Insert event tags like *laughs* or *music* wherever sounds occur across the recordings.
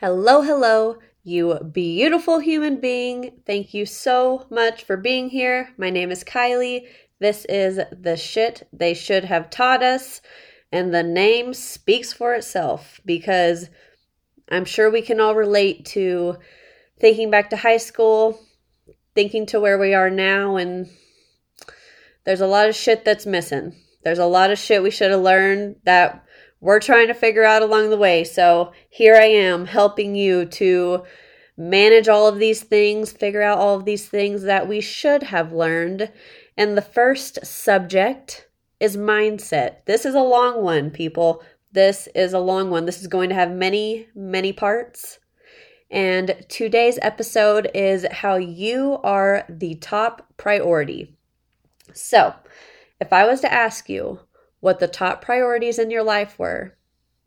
Hello, hello, you beautiful human being. Thank you so much for being here. My name is Kylie. This is the shit they should have taught us. And the name speaks for itself because I'm sure we can all relate to thinking back to high school, thinking to where we are now, and there's a lot of shit that's missing. There's a lot of shit we should have learned that we're trying to figure out along the way. So here I am helping you to manage all of these things, figure out all of these things that we should have learned. And the first subject is mindset. This is a long one, people. This is a long one. This is going to have many, many parts. And today's episode is how you are the top priority. So, if I was to ask you, what the top priorities in your life were.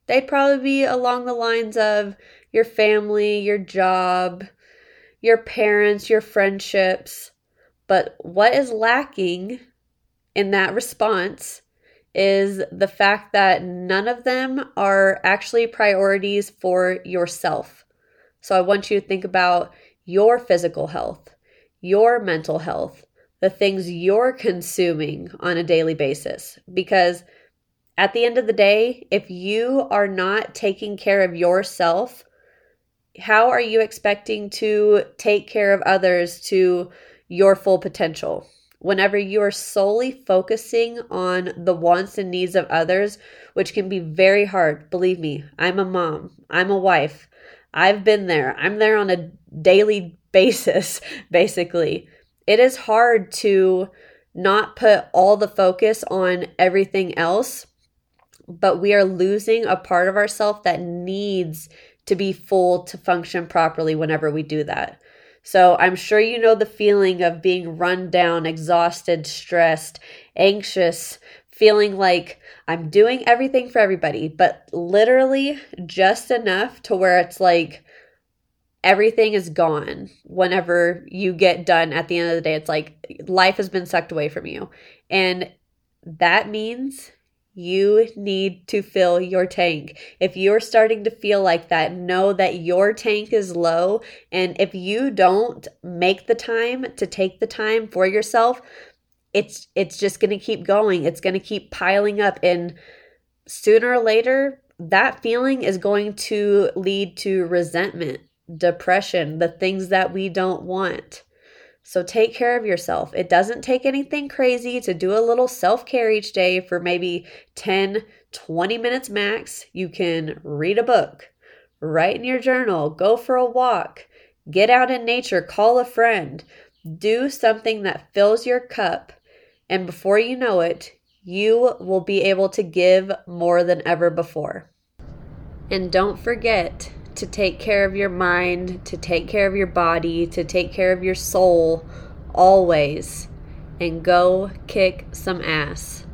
They'd probably be along the lines of your family, your job, your parents, your friendships. But what is lacking in that response is the fact that none of them are actually priorities for yourself. So I want you to think about your physical health, your mental health, the things you're consuming on a daily basis. Because at the end of the day, if you are not taking care of yourself, how are you expecting to take care of others to your full potential? Whenever you are solely focusing on the wants and needs of others, which can be very hard. Believe me, I'm a mom, I'm a wife. I've been there. I'm there on a daily *laughs* basis, basically it is hard to not put all the focus on everything else, but we are losing a part of ourselves that needs to be full to function properly whenever we do that. So I'm sure you know the feeling of being run down, exhausted, stressed, anxious, feeling like I'm doing everything for everybody, but literally just enough to where it's like, everything is gone whenever you get done at the end of the day. It's like life has been sucked away from you. And that means you need to fill your tank. If you're starting to feel like that, know that your tank is low. And if you don't make the time to take the time for yourself, it's it's just going to keep going. It's going to keep piling up and sooner or later that feeling is going to lead to resentment depression, the things that we don't want. So take care of yourself. It doesn't take anything crazy to do a little self care each day for maybe 10, 20 minutes max. You can read a book, write in your journal, go for a walk, get out in nature, call a friend, do something that fills your cup. And before you know it, you will be able to give more than ever before. And don't forget, to take care of your mind, to take care of your body, to take care of your soul always. And go kick some ass.